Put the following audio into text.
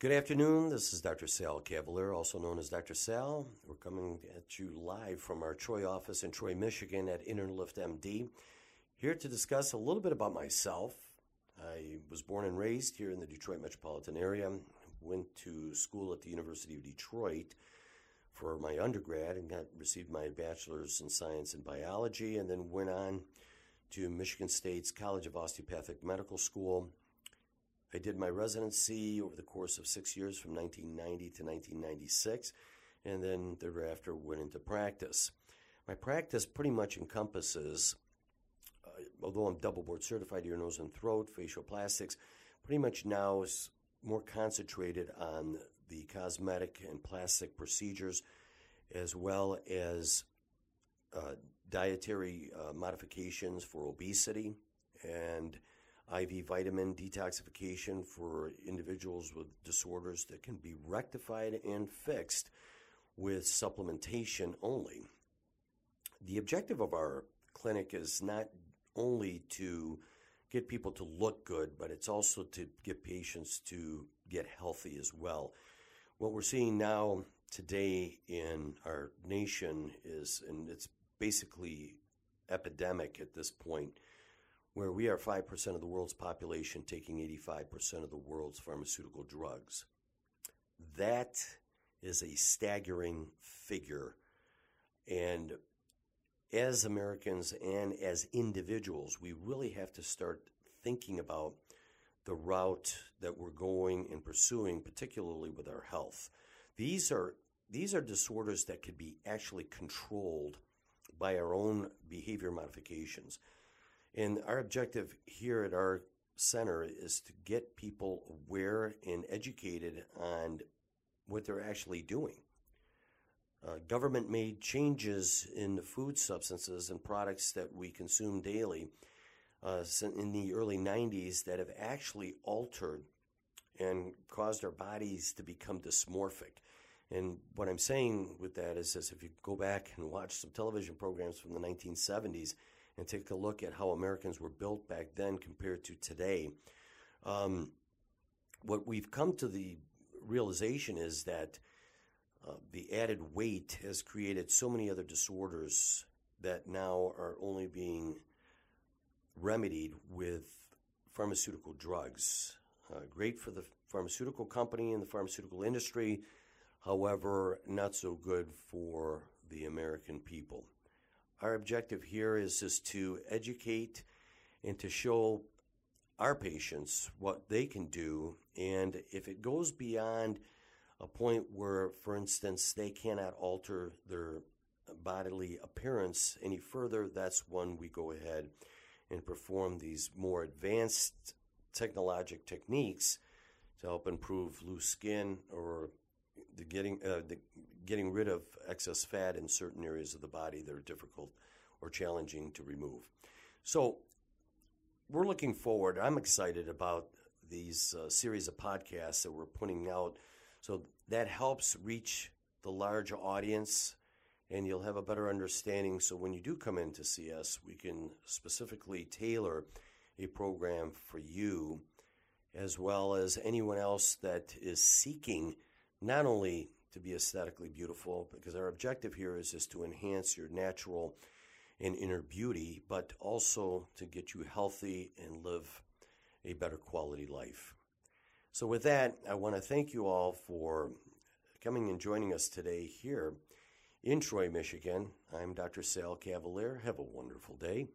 Good afternoon. This is Dr. Sal Cavalier, also known as Dr. Sal. We're coming at you live from our Troy office in Troy, Michigan at Interlift MD. Here to discuss a little bit about myself. I was born and raised here in the Detroit metropolitan area. Went to school at the University of Detroit for my undergrad and got received my bachelor's in science and biology and then went on to Michigan State's College of Osteopathic Medical School I did my residency over the course of six years from 1990 to 1996, and then thereafter went into practice. My practice pretty much encompasses, uh, although I'm double board certified ear, nose, and throat, facial plastics, pretty much now is more concentrated on the cosmetic and plastic procedures as well as uh, dietary uh, modifications for obesity and IV vitamin detoxification for individuals with disorders that can be rectified and fixed with supplementation only. The objective of our clinic is not only to get people to look good, but it's also to get patients to get healthy as well. What we're seeing now today in our nation is, and it's basically epidemic at this point, where we are 5% of the world's population taking 85% of the world's pharmaceutical drugs. That is a staggering figure. And as Americans and as individuals, we really have to start thinking about the route that we're going and pursuing, particularly with our health. These are these are disorders that could be actually controlled by our own behavior modifications. And our objective here at our center is to get people aware and educated on what they're actually doing. Uh, government made changes in the food substances and products that we consume daily uh, in the early 90s that have actually altered and caused our bodies to become dysmorphic. And what I'm saying with that is, is if you go back and watch some television programs from the 1970s, and take a look at how Americans were built back then compared to today, um, what we've come to the realization is that uh, the added weight has created so many other disorders that now are only being remedied with pharmaceutical drugs. Uh, great for the pharmaceutical company and the pharmaceutical industry, however, not so good for the American people. Our objective here is just to educate and to show our patients what they can do. And if it goes beyond a point where, for instance, they cannot alter their bodily appearance any further, that's when we go ahead and perform these more advanced technologic techniques to help improve loose skin or the getting uh, the getting rid of excess fat in certain areas of the body that are difficult or challenging to remove. So we're looking forward. I'm excited about these uh, series of podcasts that we're putting out. So that helps reach the large audience and you'll have a better understanding. So when you do come in to see us, we can specifically tailor a program for you as well as anyone else that is seeking not only to be aesthetically beautiful, because our objective here is just to enhance your natural and inner beauty, but also to get you healthy and live a better quality life. So, with that, I want to thank you all for coming and joining us today here in Troy, Michigan. I'm Dr. Sal Cavalier. Have a wonderful day.